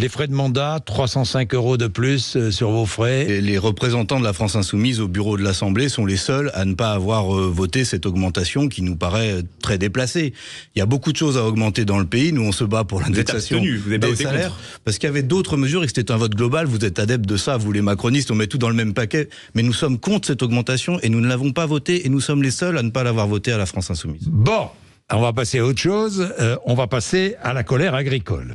Les frais de mandat, 305 euros de plus euh, sur vos frais. Et les représentants de la France Insoumise au bureau de l'Assemblée sont les seuls à ne pas avoir euh, voté cette augmentation qui nous paraît euh, très déplacée. Il y a beaucoup de choses à augmenter dans le pays. Nous, on se bat pour l'indexation des salaires parce qu'il y avait d'autres mesures et que c'était un vote global. Vous êtes adepte de ça, vous les macronistes, on met tout dans le même paquet. Mais nous sommes contre cette augmentation et nous ne l'avons pas votée et nous sommes les seuls à ne pas l'avoir votée à la France Insoumise. Bon, on va passer à autre chose. Euh, on va passer à la colère agricole.